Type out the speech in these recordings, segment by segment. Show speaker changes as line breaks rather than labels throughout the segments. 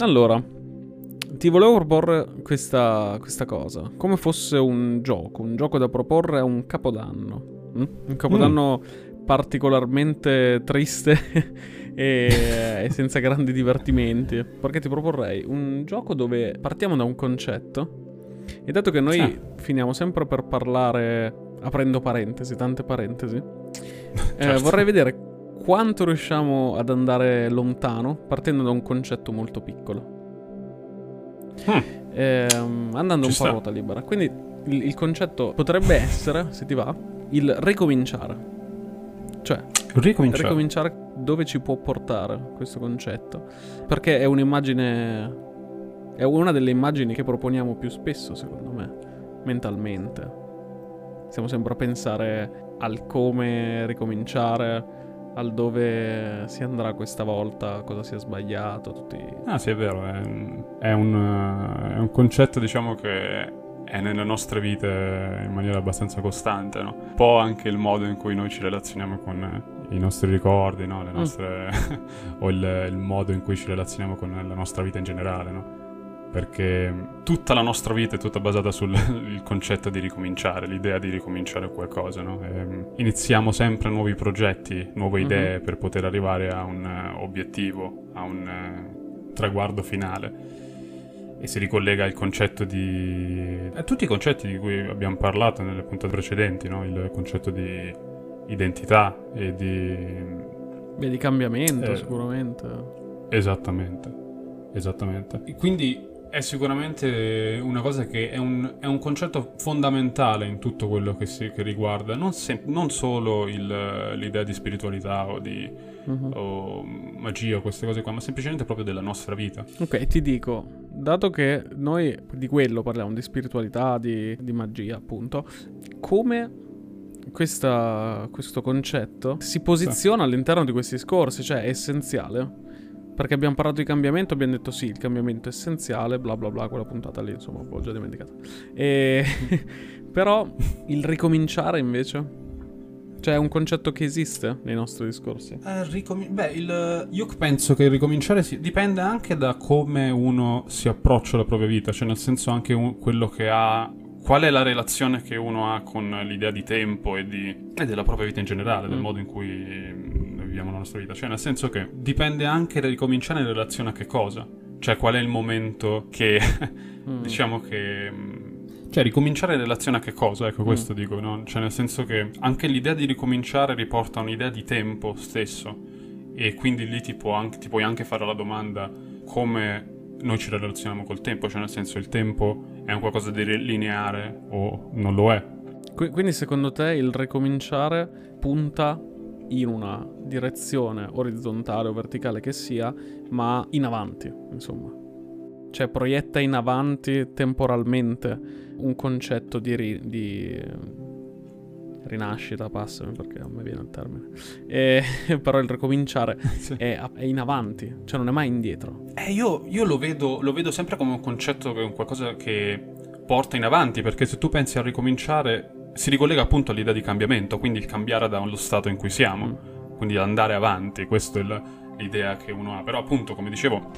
Allora, ti volevo proporre questa, questa, cosa. Come fosse un gioco, un gioco da proporre a un capodanno. Mm? Un capodanno mm. particolarmente triste e, e, senza grandi divertimenti. Perché ti proporrei un gioco dove partiamo da un concetto. E dato che noi sì. finiamo sempre per parlare, aprendo parentesi, tante parentesi, eh, certo. eh, vorrei vedere quanto riusciamo ad andare lontano partendo da un concetto molto piccolo. Hmm. Ehm, andando Ci un po' a ruota libera. Quindi il, il concetto potrebbe essere, se ti va, il ricominciare. Cioè, ricominciare. ricominciare dove ci può portare questo concetto. Perché è un'immagine. È una delle immagini che proponiamo più spesso, secondo me, mentalmente. Stiamo sempre a pensare al come ricominciare, al dove si andrà questa volta, cosa si è sbagliato, tutti...
Ah sì, è vero, è, è, un, è un, concetto diciamo che è nelle nostre vite in maniera abbastanza costante, no? Un po' anche il modo in cui noi ci relazioniamo con i nostri ricordi, no? Le mm. nostre... Mm. o il, il, modo in cui ci relazioniamo con la nostra vita in generale, no? Perché tutta la nostra vita è tutta basata sul concetto di ricominciare, l'idea di ricominciare qualcosa, no? iniziamo sempre nuovi progetti, nuove mhm. idee uh-huh. per poter arrivare a un uh, obiettivo, a un uh, traguardo finale. E si ricollega al concetto di... a tutti i concetti di cui abbiamo parlato nelle puntate precedenti, no? Il concetto di identità e di...
Beh, di cambiamento, eh, sicuramente.
Esattamente. Esattamente. Quindi è sicuramente una cosa che è un, è un, concetto fondamentale in tutto quello che, si, che riguarda non, se, non solo il, l'idea di spiritualità o di uh-huh. o magia o queste cose qua, ma semplicemente proprio della nostra vita.
Ok, ti dico, dato che noi di quello parliamo, di spiritualità, di, di magia, appunto, come questa, questo concetto si posiziona sì. all'interno di questi discorsi, cioè è essenziale? Perché abbiamo parlato di cambiamento, abbiamo detto sì, il cambiamento è essenziale, bla bla bla, quella puntata lì, insomma, ho già dimenticato. E... Però il ricominciare invece... Cioè è un concetto che esiste nei nostri discorsi.
Eh, ricomi- beh, il, io penso che il ricominciare si, dipende anche da come uno si approccia alla propria vita, cioè nel senso anche un, quello che ha qual è la relazione che uno ha con l'idea di tempo e, di, e della propria vita in generale, mm. del modo in cui nostra vita. Cioè, nel senso che dipende anche da ricominciare in relazione a che cosa. Cioè, qual è il momento che mm. diciamo che. Mm, cioè, ricominciare in relazione a che cosa? Ecco, questo mm. dico, no? Cioè, nel senso che anche l'idea di ricominciare riporta un'idea di tempo stesso. E quindi lì ti, anche, ti puoi anche fare la domanda come noi ci relazioniamo col tempo, cioè nel senso il tempo è un qualcosa di lineare o non lo è.
Quindi secondo te il ricominciare punta in una direzione orizzontale o verticale che sia, ma in avanti, insomma. Cioè proietta in avanti temporalmente un concetto di, ri- di rinascita, passami perché non mi viene il termine. E, però il ricominciare sì. è, è, in avanti, cioè non è mai indietro.
Eh, io, io lo, vedo, lo, vedo, sempre come un concetto, come qualcosa che porta in avanti, perché se tu pensi a ricominciare si ricollega appunto all'idea di cambiamento, quindi il cambiare dallo stato in cui siamo, mm. quindi andare avanti, questa è l'idea che uno ha. Però appunto, come dicevo,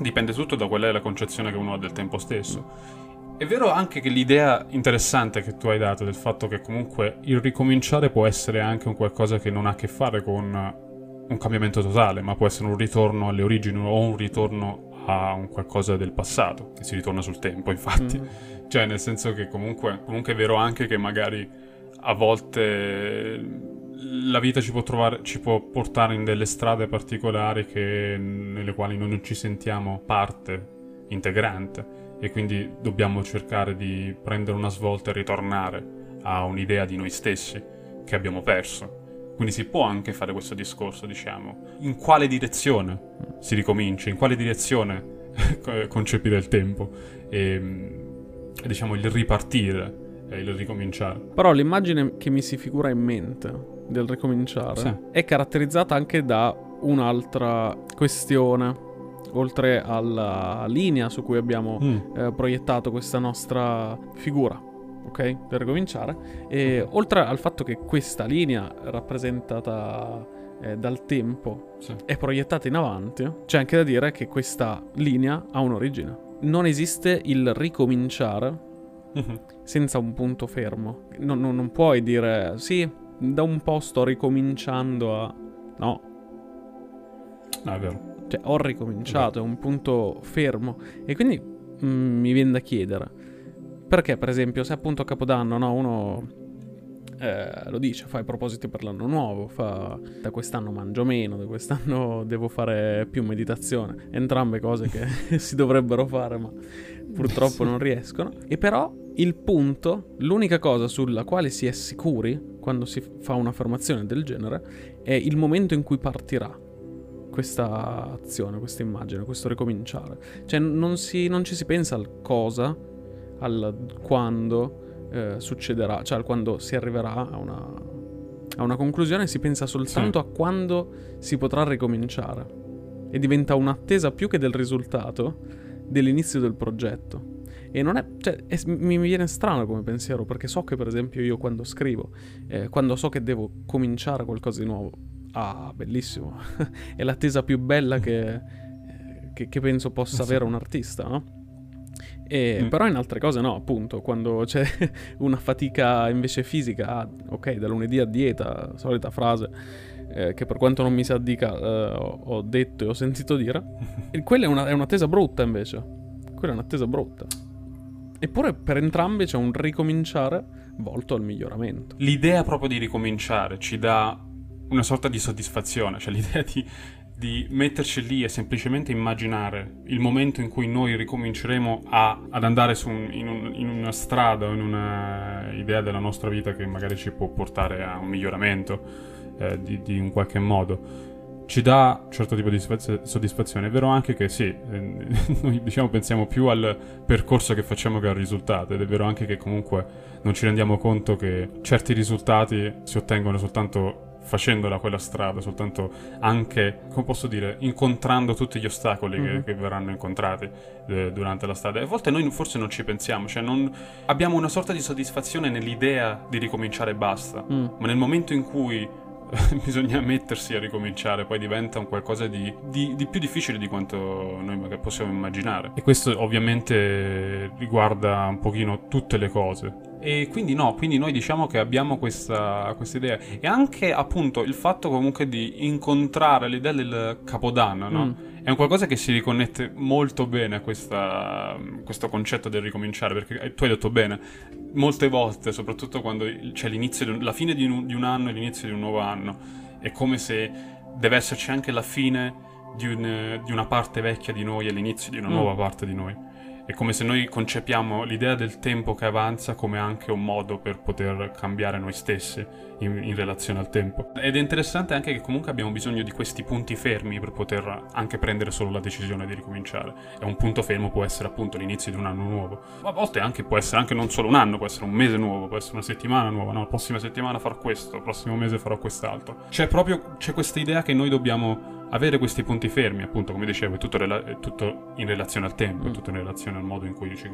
dipende tutto da qual è la concezione che uno ha del tempo stesso. È vero anche che l'idea interessante che tu hai dato del fatto che comunque il ricominciare può essere anche un qualcosa che non ha a che fare con un cambiamento totale, ma può essere un ritorno alle origini o un ritorno a un qualcosa del passato, che si ritorna sul tempo, infatti. Mm. Cioè, nel senso che comunque, comunque è vero anche che magari a volte la vita ci può, trovare, ci può portare in delle strade particolari che, nelle quali noi non ci sentiamo parte integrante e quindi dobbiamo cercare di prendere una svolta e ritornare a un'idea di noi stessi che abbiamo perso. Quindi si può anche fare questo discorso, diciamo. In quale direzione si ricomincia? In quale direzione concepire il tempo? E, diciamo, il ripartire e il ricominciare.
Però l'immagine che mi si figura in mente del ricominciare sì. è caratterizzata anche da un'altra questione, oltre alla linea su cui abbiamo mm. eh, proiettato questa nostra figura. Ok? Per ricominciare. E oltre al fatto che questa linea rappresentata eh, dal tempo
Sì.
è proiettata in avanti, c'è anche da dire che questa linea ha un'origine. Non esiste il ricominciare
Mhm.
senza un punto fermo. Non, non- non puoi dire sì, da un po' sto ricominciando a... No,
No, è vero.
cioè ho ricominciato, è un punto fermo. E quindi mm, mi viene da chiedere, perché per esempio se appunto a Capodanno no, uno eh, lo dice, fa i propositi per l'anno nuovo, fa da quest'anno mangio meno, da quest'anno devo fare più meditazione, entrambe cose che si dovrebbero fare ma purtroppo non riescono. E però il punto, l'unica cosa sulla quale si è sicuri quando si fa un'affermazione del genere è il momento in cui partirà questa azione, questa immagine, questo ricominciare. Cioè non, si- non ci si pensa al cosa, al quando eh, succederà, cioè quando si arriverà a una, a una conclusione, si pensa soltanto a quando si potrà ricominciare. E diventa un'attesa più che del risultato dell'inizio del progetto. E non è, cioè, è- mi viene strano come pensiero, perché so che per esempio io quando scrivo, eh, quando so che devo cominciare qualcosa di nuovo, ah, bellissimo, è l'attesa più bella che, eh, che- che penso possa
Sì.
avere un artista, no? E,
Mm.
Però in altre cose no, appunto, quando c'è una fatica invece fisica, ah, ok, da lunedì a dieta, solita frase, eh, che per quanto non mi si addica eh, ho, ho detto e ho sentito dire, e quella è, una- è un'attesa brutta invece, quella è un'attesa brutta. Eppure per entrambi c'è un ricominciare volto al miglioramento.
L'idea proprio di ricominciare ci dà una sorta di soddisfazione, cioè l'idea di, di metterci lì e semplicemente immaginare il momento in cui noi ricominceremo a- ad andare un- in, un- in una strada o in una idea della nostra vita che magari ci può portare a un miglioramento eh, di, di un qualche modo. Ci dà un certo tipo di soddisfaz- soddisfazione. È vero anche che sì, eh, noi diciamo pensiamo più al percorso che facciamo che al risultato ed è vero anche che comunque non ci rendiamo conto che certi risultati si ottengono soltanto facendola quella strada, soltanto anche, come posso dire, incontrando tutti gli ostacoli che-
Mhm.
che, verranno incontrati eh, durante la strada. E a volte noi forse non ci pensiamo, cioè non... abbiamo una sorta di soddisfazione nell'idea di ricominciare e basta,
Mm.
ma nel momento in cui bisogna mettersi a ricominciare, poi diventa un qualcosa di, di- di più difficile di quanto noi possiamo immaginare. E questo ovviamente riguarda un pochino tutte le cose. E quindi no, quindi noi diciamo che abbiamo questa, questa idea. E anche appunto il fatto comunque di incontrare l'idea del capodanno, no?
Mm.
È un qualcosa che si riconnette molto bene a questa- questo concetto del ricominciare, perché eh, tu hai detto bene, molte volte, soprattutto quando c'è l'inizio, di un- la fine di un, di un anno e l'inizio di un nuovo anno, è come se deve esserci anche la fine di, un- di una parte vecchia di noi e l'inizio di una
Mm.
nuova parte di noi. È come se noi concepiamo l'idea del tempo che avanza come anche un modo per poter cambiare noi stessi in, in relazione al tempo. Ed è interessante anche che comunque abbiamo bisogno di questi punti fermi per poter anche prendere solo la decisione di ricominciare. E un punto fermo può essere appunto l'inizio di un anno nuovo. A volte anche può essere anche non solo un anno, può essere un mese nuovo, può essere una settimana nuova. No, la prossima settimana farò questo, il prossimo mese farò quest'altro. C'è proprio c'è questa idea che noi dobbiamo avere questi punti fermi, appunto, come dicevo, è tutto, rela- è tutto in relazione al tempo, è
Mm.
tutto in relazione al modo in cui ci,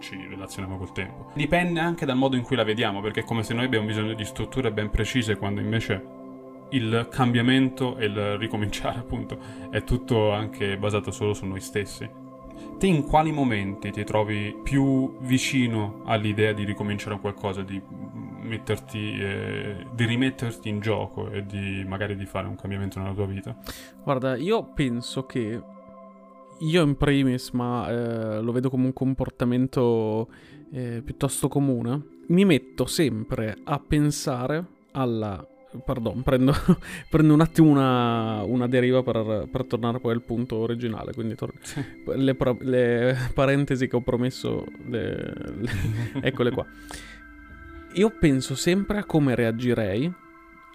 ci relazioniamo col tempo. Dipende anche dal modo in cui la vediamo, perché è come se noi abbiamo bisogno di strutture ben precise, quando invece il cambiamento e il ricominciare, appunto, è tutto anche basato solo su noi stessi. Te in quali momenti ti trovi più vicino all'idea di ricominciare qualcosa, di metterti, eh, di rimetterti in gioco e di magari di fare un cambiamento nella tua vita?
Guarda, io penso che io in primis, ma eh, lo vedo come un comportamento eh, piuttosto comune, mi metto sempre a pensare alla... Pardon, prendo, prendo un attimo una, una deriva per, per tornare poi al punto originale, quindi tor- le, pro- le parentesi che ho promesso, le- le- eccole qua. Io penso sempre a come reagirei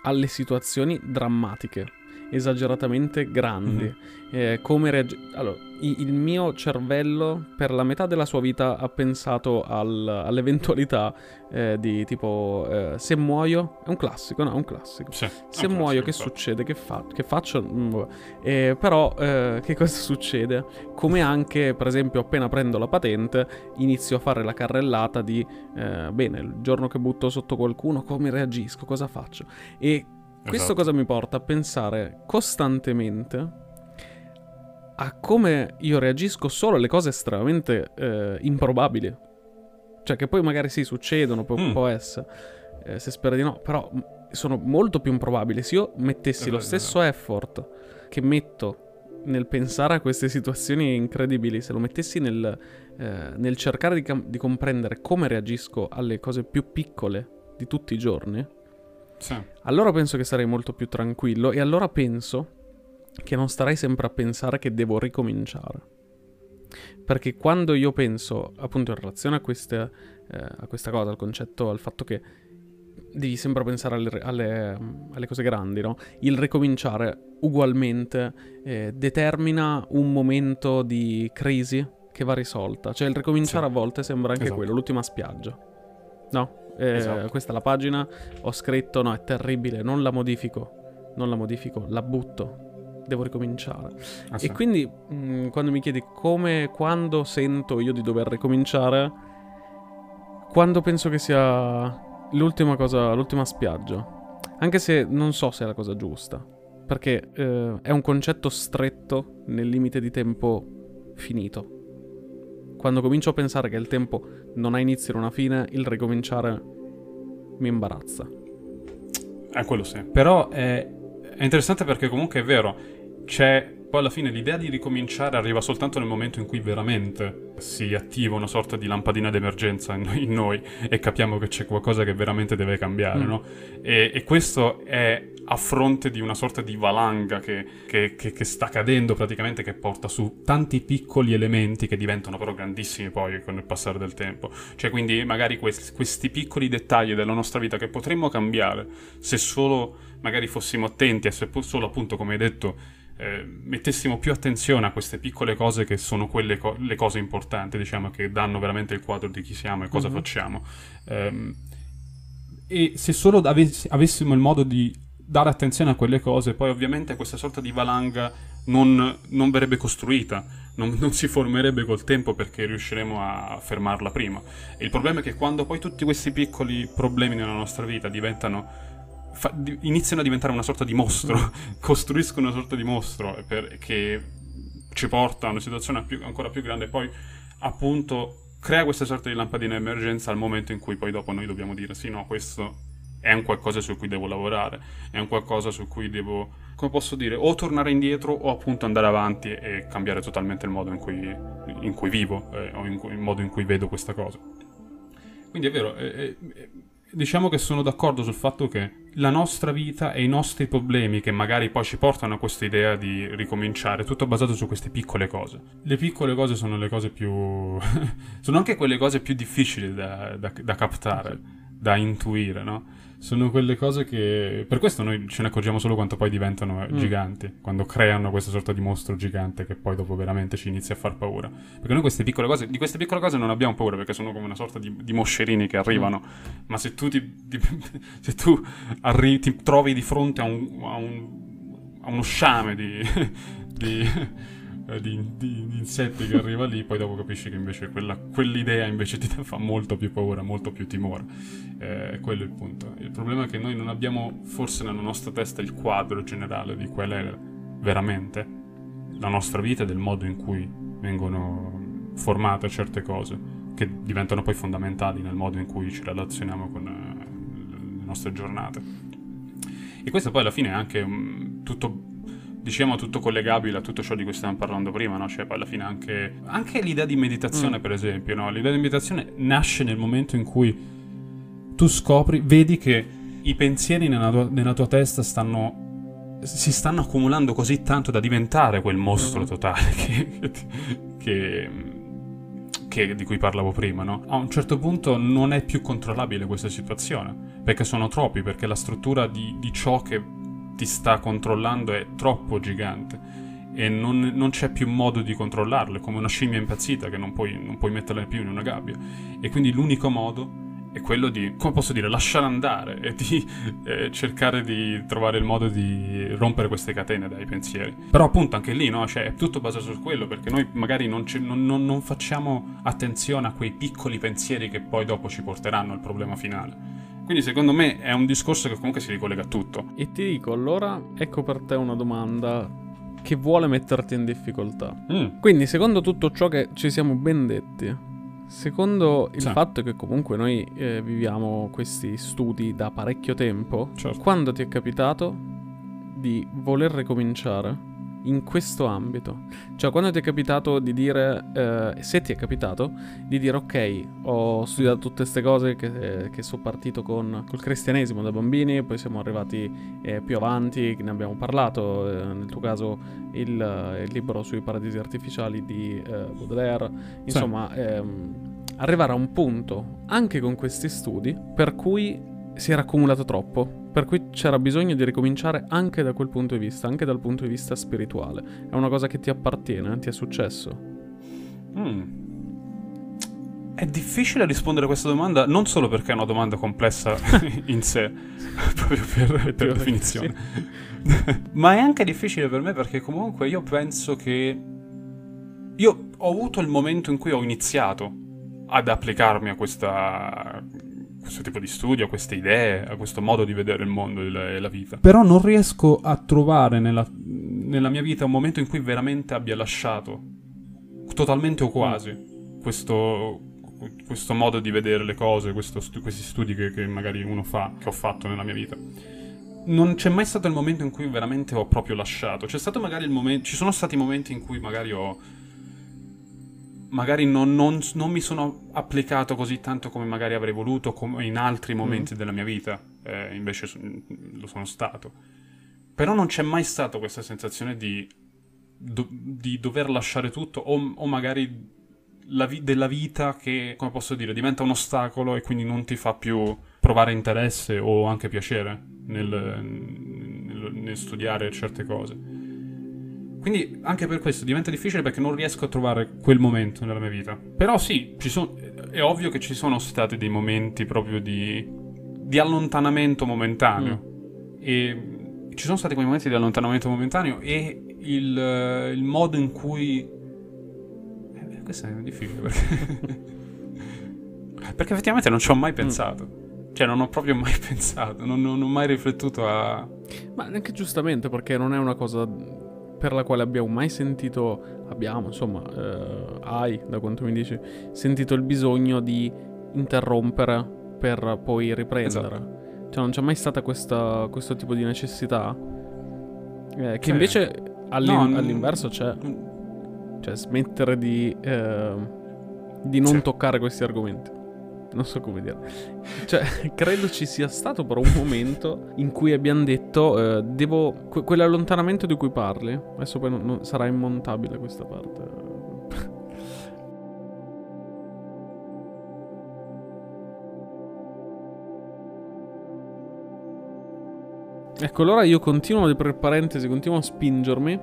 alle situazioni drammatiche, esageratamente grandi.
Mhm.
Eh, come reagi- allora, i- il mio cervello per la metà della sua vita ha pensato al- all'eventualità eh, di tipo eh, se muoio, è un classico, no, è un classico.
Sì,
Se
un
muoio,
classico,
che
infatti.
succede? Che, fa- che faccio? Mm, vabbè. Eh, però, eh, che cosa succede? Come anche, per esempio, appena prendo la patente, inizio a fare la carrellata di, eh, bene, il giorno che butto sotto qualcuno, come reagisco? Cosa faccio? E Questo cosa mi porta a pensare costantemente a come io reagisco solo alle cose estremamente eh, improbabili. Cioè che poi magari sì, succedono, può,
Mm.
può essere, eh, se spera di no, però sono molto più improbabili. Se io mettessi
È
lo stesso effort che metto nel pensare a queste situazioni incredibili, se lo mettessi nel, eh, nel cercare di, cam- di comprendere come reagisco alle cose più piccole di tutti i giorni,
Sì.
allora penso che sarei molto più tranquillo e allora penso che non starei sempre a pensare che devo ricominciare. Perché quando io penso, appunto, in relazione a, queste, eh, a questa cosa, al concetto, al fatto che devi sempre pensare alle, alle- alle cose grandi, no? Il ricominciare ugualmente eh, determina un momento di crisi che va risolta. Cioè il ricominciare
Sì.
a volte sembra anche
Esatto.
quello, l'ultima spiaggia. No? Eh,
Esatto.
Questa è la pagina, ho scritto, no, è terribile, non la modifico, non la modifico, la butto, devo ricominciare.
Ah, sì.
E quindi mh, quando mi chiedi come, quando sento io di dover ricominciare, quando penso che sia l'ultima cosa, l'ultima spiaggia. Anche se non so se è la cosa giusta, perché eh, è un concetto stretto nel limite di tempo finito. Quando comincio a pensare che il tempo non ha inizio e non ha fine, il ricominciare mi imbarazza.
Eh, quello sì. Però è, è interessante perché comunque è vero, c'è poi alla fine l'idea di ricominciare arriva soltanto nel momento in cui veramente si attiva una sorta di lampadina d'emergenza in, noi e capiamo che c'è qualcosa che veramente deve cambiare,
Mm.
no? E, e questo è a fronte di una sorta di valanga che, che- che- che sta cadendo praticamente, che porta su tanti piccoli elementi che diventano però grandissimi poi con il passare del tempo. Cioè quindi magari quest- questi piccoli dettagli della nostra vita che potremmo cambiare se solo magari fossimo attenti e se solo appunto come hai detto eh, mettessimo più attenzione a queste piccole cose che sono quelle co- le cose importanti, diciamo, che danno veramente il quadro di chi siamo e cosa
Mhm.
facciamo. Ehm, e se solo avess- avessimo il modo di dare attenzione a quelle cose, poi ovviamente questa sorta di valanga non, non verrebbe costruita, non, non si formerebbe col tempo perché riusciremo a fermarla prima. E il problema è che quando poi tutti questi piccoli problemi nella nostra vita diventano fa- di- iniziano a diventare una sorta di mostro, costruiscono una sorta di mostro per- che ci porta a una situazione più- ancora più grande. E poi appunto crea questa sorta di lampadina di emergenza al momento in cui poi dopo noi dobbiamo dire sì no questo è un qualcosa su cui devo lavorare è un qualcosa su cui devo come posso dire o tornare indietro o appunto andare avanti e cambiare totalmente il modo in cui, in cui vivo eh, o in il modo in cui vedo questa cosa. Quindi è vero, eh, eh, diciamo che sono d'accordo sul fatto che la nostra vita e i nostri problemi che magari poi ci portano a questa idea di ricominciare, tutto basato su queste piccole cose. Le piccole cose sono le cose più... sono anche quelle cose più difficili da, da- da captare, da intuire, no? Sono quelle cose che... Per questo noi ce ne accorgiamo solo quando poi diventano eh,
Mm.
giganti, quando creano questa sorta di mostro gigante che poi dopo veramente ci inizia a far paura. Perché noi queste piccole cose, di queste piccole cose non abbiamo paura perché sono come una sorta di, di moscerini che arrivano. Ma se tu, ti, ti- se tu arri- ti trovi di fronte a, un, a, un- a uno sciame di, di, di- di insetti che arriva lì, poi dopo capisci che invece quella- quell'idea invece ti fa molto più paura, molto più timore. Eh, quello è il punto. Il problema è che noi non abbiamo forse nella nostra testa il quadro generale di qual è veramente la nostra vita e del modo in cui vengono formate certe cose che diventano poi fondamentali nel modo in cui ci relazioniamo con eh, le nostre giornate. E questo poi alla fine è anche um, tutto, diciamo, tutto collegabile a tutto ciò di cui stavamo parlando prima, no? Cioè poi alla fine anche, anche l'idea di meditazione,
Mm.
per esempio, no? L'idea di meditazione nasce nel momento in cui tu scopri, vedi che i pensieri nella tua, nella tua testa stanno si stanno accumulando così tanto da diventare quel mostro
Mhm.
totale che, che- che- di cui parlavo prima, no? A un certo punto non è più controllabile questa situazione, perché sono troppi, perché la struttura di, di ciò che ti sta controllando è troppo gigante e non, non c'è più modo di controllarlo, è come una scimmia impazzita che non puoi, non puoi metterla più in una gabbia. E quindi l'unico modo è quello di, come posso dire, lasciare andare e di eh, cercare di trovare il modo di rompere queste catene dai pensieri. Però appunto anche lì, no? Cioè, è tutto basato su quello, perché noi magari non, ci- non- non- non facciamo attenzione a quei piccoli pensieri che poi dopo ci porteranno al problema finale. Quindi secondo me è un discorso che comunque si ricollega a tutto.
E ti dico, allora, ecco per te una domanda che vuole metterti in difficoltà.
Mm.
Quindi, secondo tutto ciò che ci siamo ben detti, secondo il
Sì.
fatto che comunque noi eh, viviamo questi studi da parecchio tempo,
Certo.
quando ti è capitato di voler ricominciare in questo ambito? Cioè, quando ti è capitato di dire, eh, se ti è capitato, di dire ok, ho studiato tutte queste cose che, che sono partito con col cristianesimo da bambini, poi siamo arrivati eh, più avanti, ne abbiamo parlato, eh, nel tuo caso il, il libro sui paradisi artificiali di eh, Baudelaire, insomma, ehm, arrivare a un punto, anche con questi studi, per cui si era accumulato troppo, per cui c'era bisogno di ricominciare anche da quel punto di vista, anche dal punto di vista spirituale. È una cosa che ti appartiene, ti è successo.
Mm. È difficile rispondere a questa domanda non solo perché è una domanda complessa in sé, proprio per, per definizione, ma è anche difficile per me perché comunque io penso che io ho avuto il momento in cui ho iniziato ad applicarmi a questa questo tipo di studio, a queste idee, a questo modo di vedere il mondo e la, vita. Però non riesco a trovare nella, nella mia vita un momento in cui veramente abbia lasciato, totalmente o quasi, questo, questo modo di vedere le cose, questo questi studi che, che magari uno fa, che ho fatto nella mia vita. Non c'è mai stato il momento in cui veramente ho proprio lasciato. C'è stato magari il momento. Ci sono stati momenti in cui magari ho. Magari non, non- non mi sono applicato così tanto come magari avrei voluto, come in altri momenti della mia vita. eh, invece lo sono stato. Però non c'è mai stata questa sensazione di, do- di dover lasciare tutto, o, o magari la vi- della vita che, come posso dire, diventa un ostacolo e quindi non ti fa più provare interesse o anche piacere nel, nel- nel studiare certe cose. Quindi anche per questo diventa difficile perché non riesco a trovare quel momento nella mia vita. Però sì, ci son- è ovvio che ci sono stati dei momenti proprio di, di allontanamento momentaneo. E ci sono stati quei momenti di allontanamento momentaneo e il, il modo in cui... eh, questo è difficile perché... perché effettivamente non ci ho mai pensato. Cioè non ho proprio mai pensato, non, non ho mai riflettuto a...
Ma neanche giustamente, perché non è una cosa per la quale abbiamo mai sentito, abbiamo, insomma, eh, hai, da quanto mi dici, sentito il bisogno di interrompere per poi riprendere.
Esatto.
Cioè non c'è mai stata questa- questo tipo di necessità. eh, che
Sì.
invece all'in-
No,
all'inverso c'è. Cioè smettere di, eh, di non
Sì.
toccare questi argomenti. Non so come dire. Cioè, credo ci sia stato però un momento in cui abbiamo detto, eh, devo... que- quell'allontanamento di cui parli, adesso poi non- non- sarà immontabile questa parte. Ecco, allora io continuo, per parentesi, continuo a spingermi,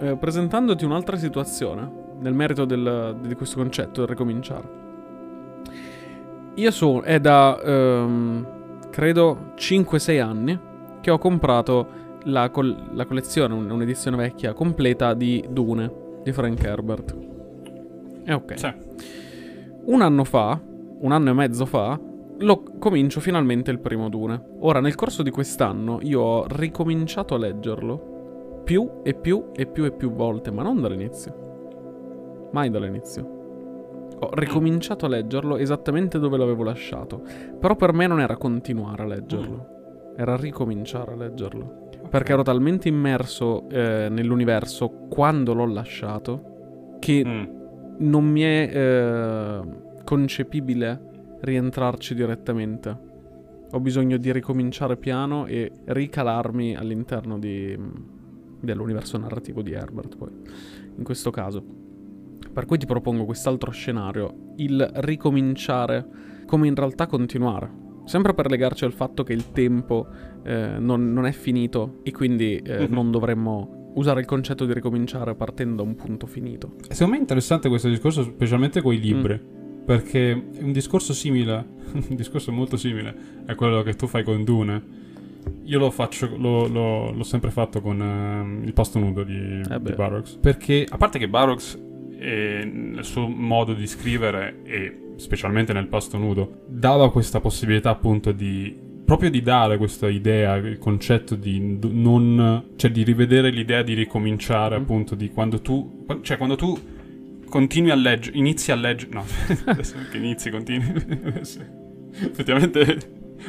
eh, presentandoti un'altra situazione, nel merito del- di questo concetto, del ricominciare. Io sono, è da, ehm, credo, 5-6 anni che ho comprato la, col- la collezione, un- un'edizione vecchia, completa di Dune, di Frank Herbert. E ok.
Sì.
Un anno fa, un anno e mezzo fa, lo comincio finalmente il primo Dune. Ora, nel corso di quest'anno, io ho ricominciato a leggerlo più e più e più e più volte, ma non dall'inizio. Mai dall'inizio. Ho ricominciato a leggerlo esattamente dove l'avevo lasciato. Però per me non era continuare a leggerlo, era ricominciare a leggerlo. Perché ero talmente immerso eh, nell'universo quando l'ho lasciato che
Mm.
non mi è eh, concepibile rientrarci direttamente. Ho bisogno di ricominciare piano e ricalarmi all'interno di- dell'universo narrativo di Herbert, poi, in questo caso. Per cui ti propongo quest'altro scenario, il ricominciare come in realtà continuare. Sempre per legarci al fatto che il tempo eh, non, non è finito e quindi eh,
Mhm.
non dovremmo usare il concetto di ricominciare partendo da un punto finito.
Secondo me è interessante questo discorso, specialmente con i libri. Perché è un discorso simile, un discorso molto simile a quello che tu fai con Dune. Io lo faccio, lo- lo- l'ho sempre fatto con ehm, il pasto nudo di,
Eh
di Barrocks. Perché, a parte che Barrocks, eh, nel suo modo di scrivere, è specialmente nel pasto nudo, dava questa possibilità appunto di proprio di dare questa idea, il concetto di non cioè di rivedere l'idea di ricominciare, mm. appunto, di quando tu cioè quando tu continui a leggere, inizi a leggere, no, adesso che inizi, continui. Effettivamente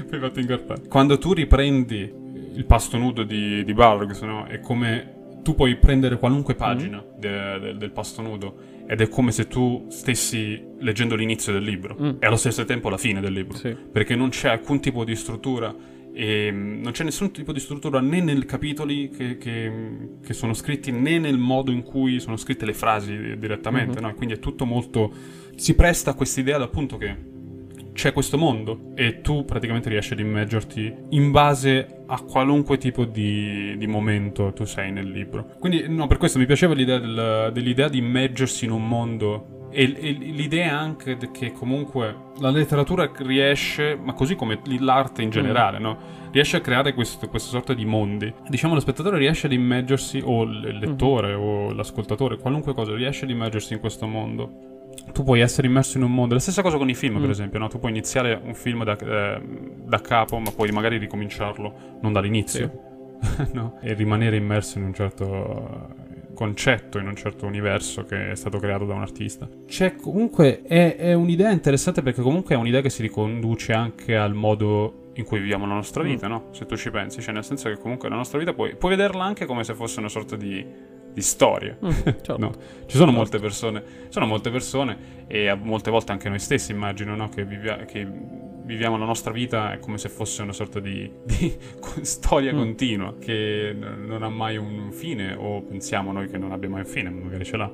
mi hai fatto incartare. Quando tu riprendi il pasto nudo di, di Bargs, no? È come tu puoi prendere qualunque pagina mm. de, de, del pasto nudo ed è come se tu stessi leggendo l'inizio del libro mm. e allo stesso tempo la fine del libro. Sì. Perché non c'è alcun tipo di struttura e mm, non c'è nessun tipo di struttura né nei capitoli che, che, che, sono scritti né nel modo in cui sono scritte le frasi direttamente, mm-hmm. no? Quindi è tutto molto... si presta a questa idea appunto che c'è questo mondo e tu praticamente riesci ad immergerti in base a qualunque tipo di, di momento tu sei nel libro. Quindi, no, per questo mi piaceva l'idea del, dell'idea di immergersi in un mondo e, l'idea anche che comunque la letteratura riesce, ma così come l'arte in generale, mm. no? riesce a creare questo, questa sorta di mondi. Diciamo lo spettatore riesce ad immergersi, o il lettore, mm. o l'ascoltatore, qualunque cosa, riesce ad immergersi in questo mondo tu puoi essere immerso in un mondo. La stessa cosa con i film, mm. per esempio, no? Tu puoi iniziare un film da, eh, da, capo, ma poi magari ricominciarlo non dall'inizio. Sì. no? E rimanere immerso in un certo concetto, in un certo universo che è stato creato da un artista. C'è comunque, è, è un'idea interessante perché comunque è un'idea che si riconduce anche al modo in cui viviamo la nostra mm. vita, mm. no? Se tu ci pensi, cioè nel senso che comunque la nostra vita puoi, puoi vederla anche come se fosse una sorta di di storia. Mm, certo. no? Ci sono certo. molte persone, sono molte persone e a molte volte anche noi stessi immagino no? che, vivia- che, viviamo la nostra vita come se fosse una sorta di, di storia mm. continua che non ha mai un fine o pensiamo noi che non abbia mai un fine, magari ce l'ha.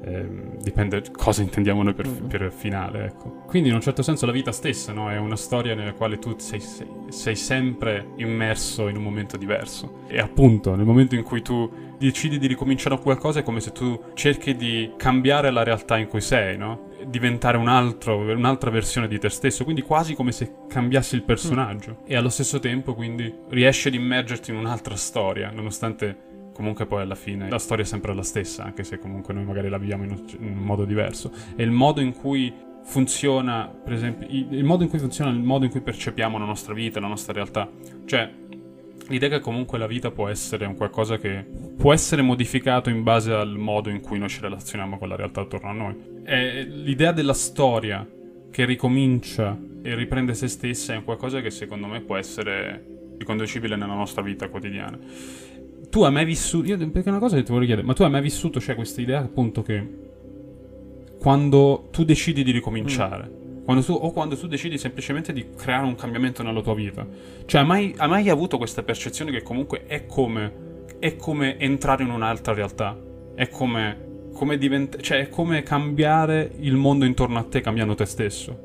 Eh, dipende cosa intendiamo noi per, mm. per, finale, ecco. Quindi in un certo senso la vita stessa no? è una storia nella quale tu sei, sei, sei sempre immerso in un momento diverso. E appunto nel momento in cui tu decidi di ricominciare qualcosa è come se tu cerchi di cambiare la realtà in cui sei, no? Diventare un altro, un'altra versione di te stesso, quindi quasi come se cambiassi il personaggio. Mm. E allo stesso tempo, quindi, riesci ad immergerti in un'altra storia, nonostante comunque poi alla fine la storia è sempre la stessa, anche se comunque noi magari la viviamo in un, in un modo diverso. E il modo in cui funziona, per esempio, il modo in cui funziona, il modo in cui percepiamo la nostra vita, la nostra realtà. Cioè, l'idea che comunque la vita può essere un qualcosa che può essere modificato in base al modo in cui noi ci relazioniamo con la realtà attorno a noi. È l'idea della storia che ricomincia e riprende se stessa è un qualcosa che secondo me può essere riconducibile nella nostra vita quotidiana. Tu hai mai vissuto, io, perché è una cosa che ti voglio chiedere, ma tu hai mai vissuto, cioè questa idea appunto che quando tu decidi di ricominciare, mm quando tu, o quando tu decidi semplicemente di creare un cambiamento nella tua vita. Cioè, hai mai, hai mai avuto questa percezione che comunque è come, è come entrare in un'altra realtà? È come, come, divent- cioè, è come cambiare il mondo intorno a te cambiando te stesso?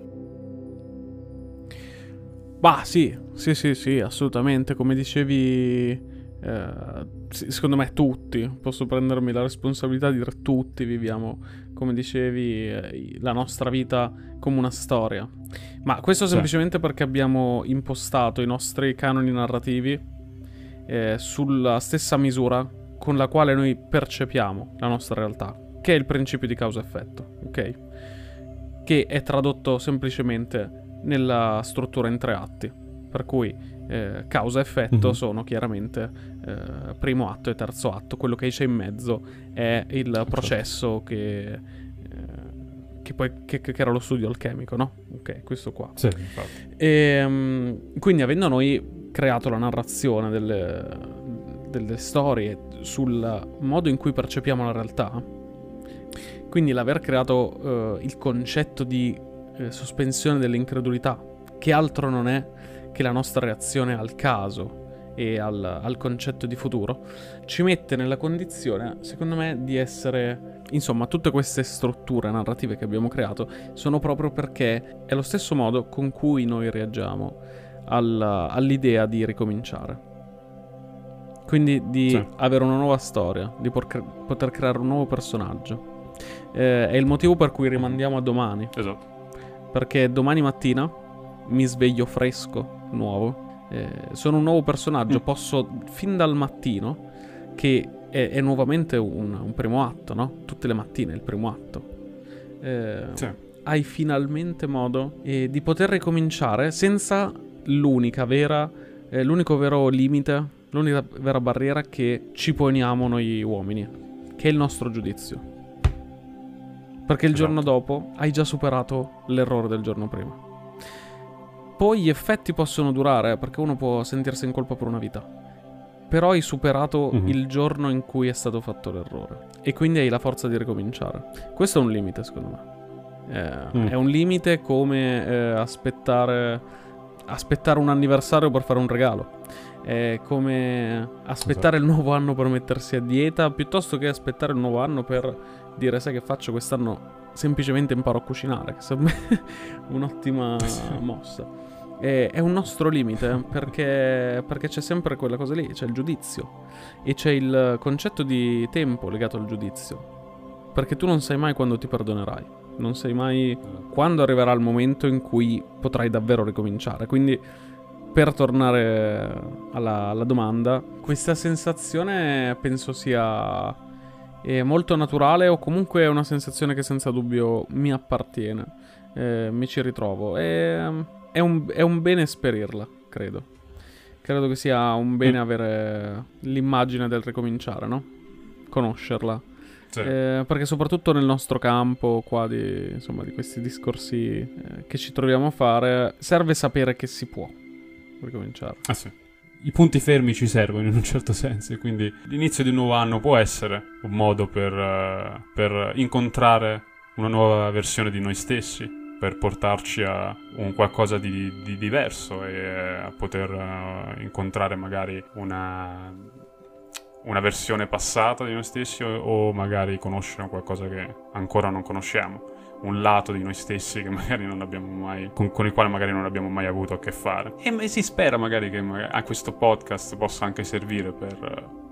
Bah, sì, sì, sì, sì, assolutamente. Come dicevi eh, secondo me tutti, posso prendermi la responsabilità di dire tutti viviamo, come dicevi, eh, la nostra vita come una storia. Ma questo sì. semplicemente perché abbiamo impostato i nostri canoni narrativi eh, sulla stessa misura con la quale noi percepiamo la nostra realtà, che è il principio di causa-effetto, ok? Che è tradotto semplicemente nella struttura in tre atti. Per cui eh, causa-effetto mm-hmm. sono chiaramente eh, primo atto e terzo atto. Quello che esce in mezzo è il certo. processo che, eh, che, poi, che, che, era lo studio alchemico, no? Ok, questo qua.
Sì.
E, um, quindi avendo noi creato la narrazione delle, delle storie sul modo in cui percepiamo la realtà, quindi l'aver creato uh, il concetto di uh, sospensione dell'incredulità, che altro non è che la nostra reazione al caso e al, al, concetto di futuro, ci mette nella condizione, secondo me, di essere... Insomma, tutte queste strutture narrative che abbiamo creato sono proprio perché è lo stesso modo con cui noi reagiamo alla, all'idea di ricominciare. Quindi di sì. avere una nuova storia, di por- poter creare un nuovo personaggio. Eh, è il motivo per cui rimandiamo a domani.
Esatto.
Perché domani mattina mi sveglio fresco, nuovo. Eh, sono un nuovo personaggio, mm. posso fin dal mattino, che è, è nuovamente un, un, primo atto, no? Tutte le mattine il primo atto. Eh, sì. hai finalmente modo eh, di poter ricominciare senza l'unica vera, eh, l'unico vero limite, l'unica vera barriera che ci poniamo noi uomini, che è il nostro giudizio. Perché il
Esatto.
giorno dopo hai già superato l'errore del giorno prima. Poi gli effetti possono durare, perché uno può sentirsi in colpa per una vita. Però hai superato
Mhm.
il giorno in cui è stato fatto l'errore. E quindi hai la forza di ricominciare. Questo è un limite, secondo me. Eh,
Mm.
È un limite come eh, aspettare, aspettare un anniversario per fare un regalo. È come aspettare il nuovo anno per mettersi a dieta, piuttosto che aspettare il nuovo anno per dire sai che faccio quest'anno semplicemente imparo a cucinare, che secondo me è un'ottima mossa. È, è un nostro limite perché, perché c'è sempre quella cosa lì, c'è il giudizio e c'è il concetto di tempo legato al giudizio. Perché tu non sai mai quando ti perdonerai, non sai mai quando arriverà il momento in cui potrai davvero ricominciare. Quindi, per tornare alla, alla domanda, questa sensazione penso sia molto naturale o comunque è una sensazione che senza dubbio mi appartiene, eh, mi ci ritrovo. E, è, un, è un bene esperirla, credo. Credo che sia un bene
Mm.
avere l'immagine del ricominciare, no? Conoscerla.
Sì.
Eh, perché soprattutto nel nostro campo qua di, insomma, di questi discorsi eh, che ci troviamo a fare, serve sapere che si può ricominciare.
Ah sì. I punti fermi ci servono in un certo senso, quindi l'inizio di un nuovo anno può essere un modo per, eh, per incontrare una nuova versione di noi stessi, per portarci a un qualcosa di, di diverso e a poter eh, incontrare magari una, una versione passata di noi stessi o, magari conoscere qualcosa che ancora non conosciamo. Un lato di noi stessi mai, con, con il quale magari non abbiamo mai avuto a che fare. E si spera magari che a questo podcast possa anche servire per,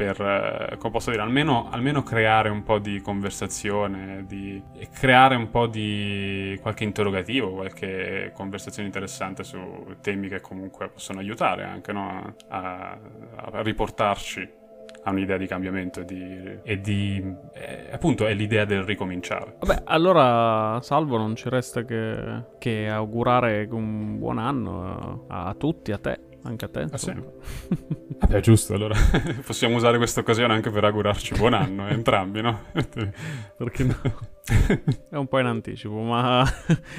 per eh, come posso dire, almeno, almeno creare un po' di conversazione, di, e creare un po' di qualche interrogativo, qualche conversazione interessante su temi che comunque possono aiutare anche no? a, a riportarci a un'idea di cambiamento e di, e di eh, appunto è l'idea del ricominciare.
Vabbè, allora, Salvo, non ci resta che, che augurare un buon anno a, a tutti, a te, anche a te.
Ah, sì? Vabbè, giusto, allora possiamo usare questa occasione anche per augurarci buon anno, entrambi, no?
Perché no? È un po' in anticipo, ma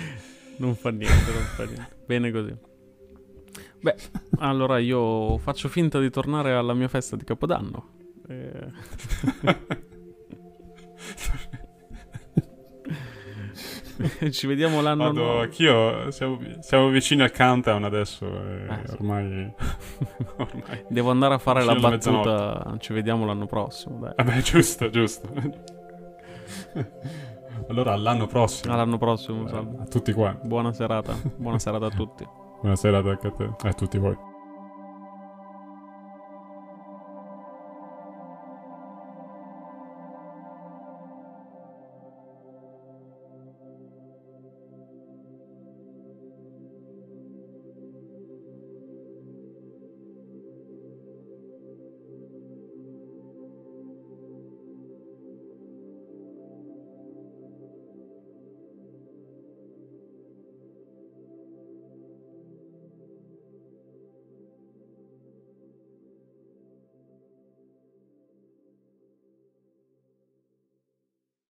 non fa niente, non fa niente. Bene così. Beh, allora io faccio finta di tornare alla mia festa di Capodanno. Eh, Ci vediamo l'anno
Vado,
nuovo.
anch'io, siamo, siamo vicini al countdown adesso,
Eh, sì.
ormai... ormai...
Devo andare a fare la battuta. Ci vediamo l'anno prossimo, dai.
Vabbè, giusto, giusto. allora all'anno prossimo.
All'anno prossimo,
Eh,
Salvo.
a tutti qua.
Buona serata. Buona serata a tutti.
Buonasera anche a te. E a tutti voi.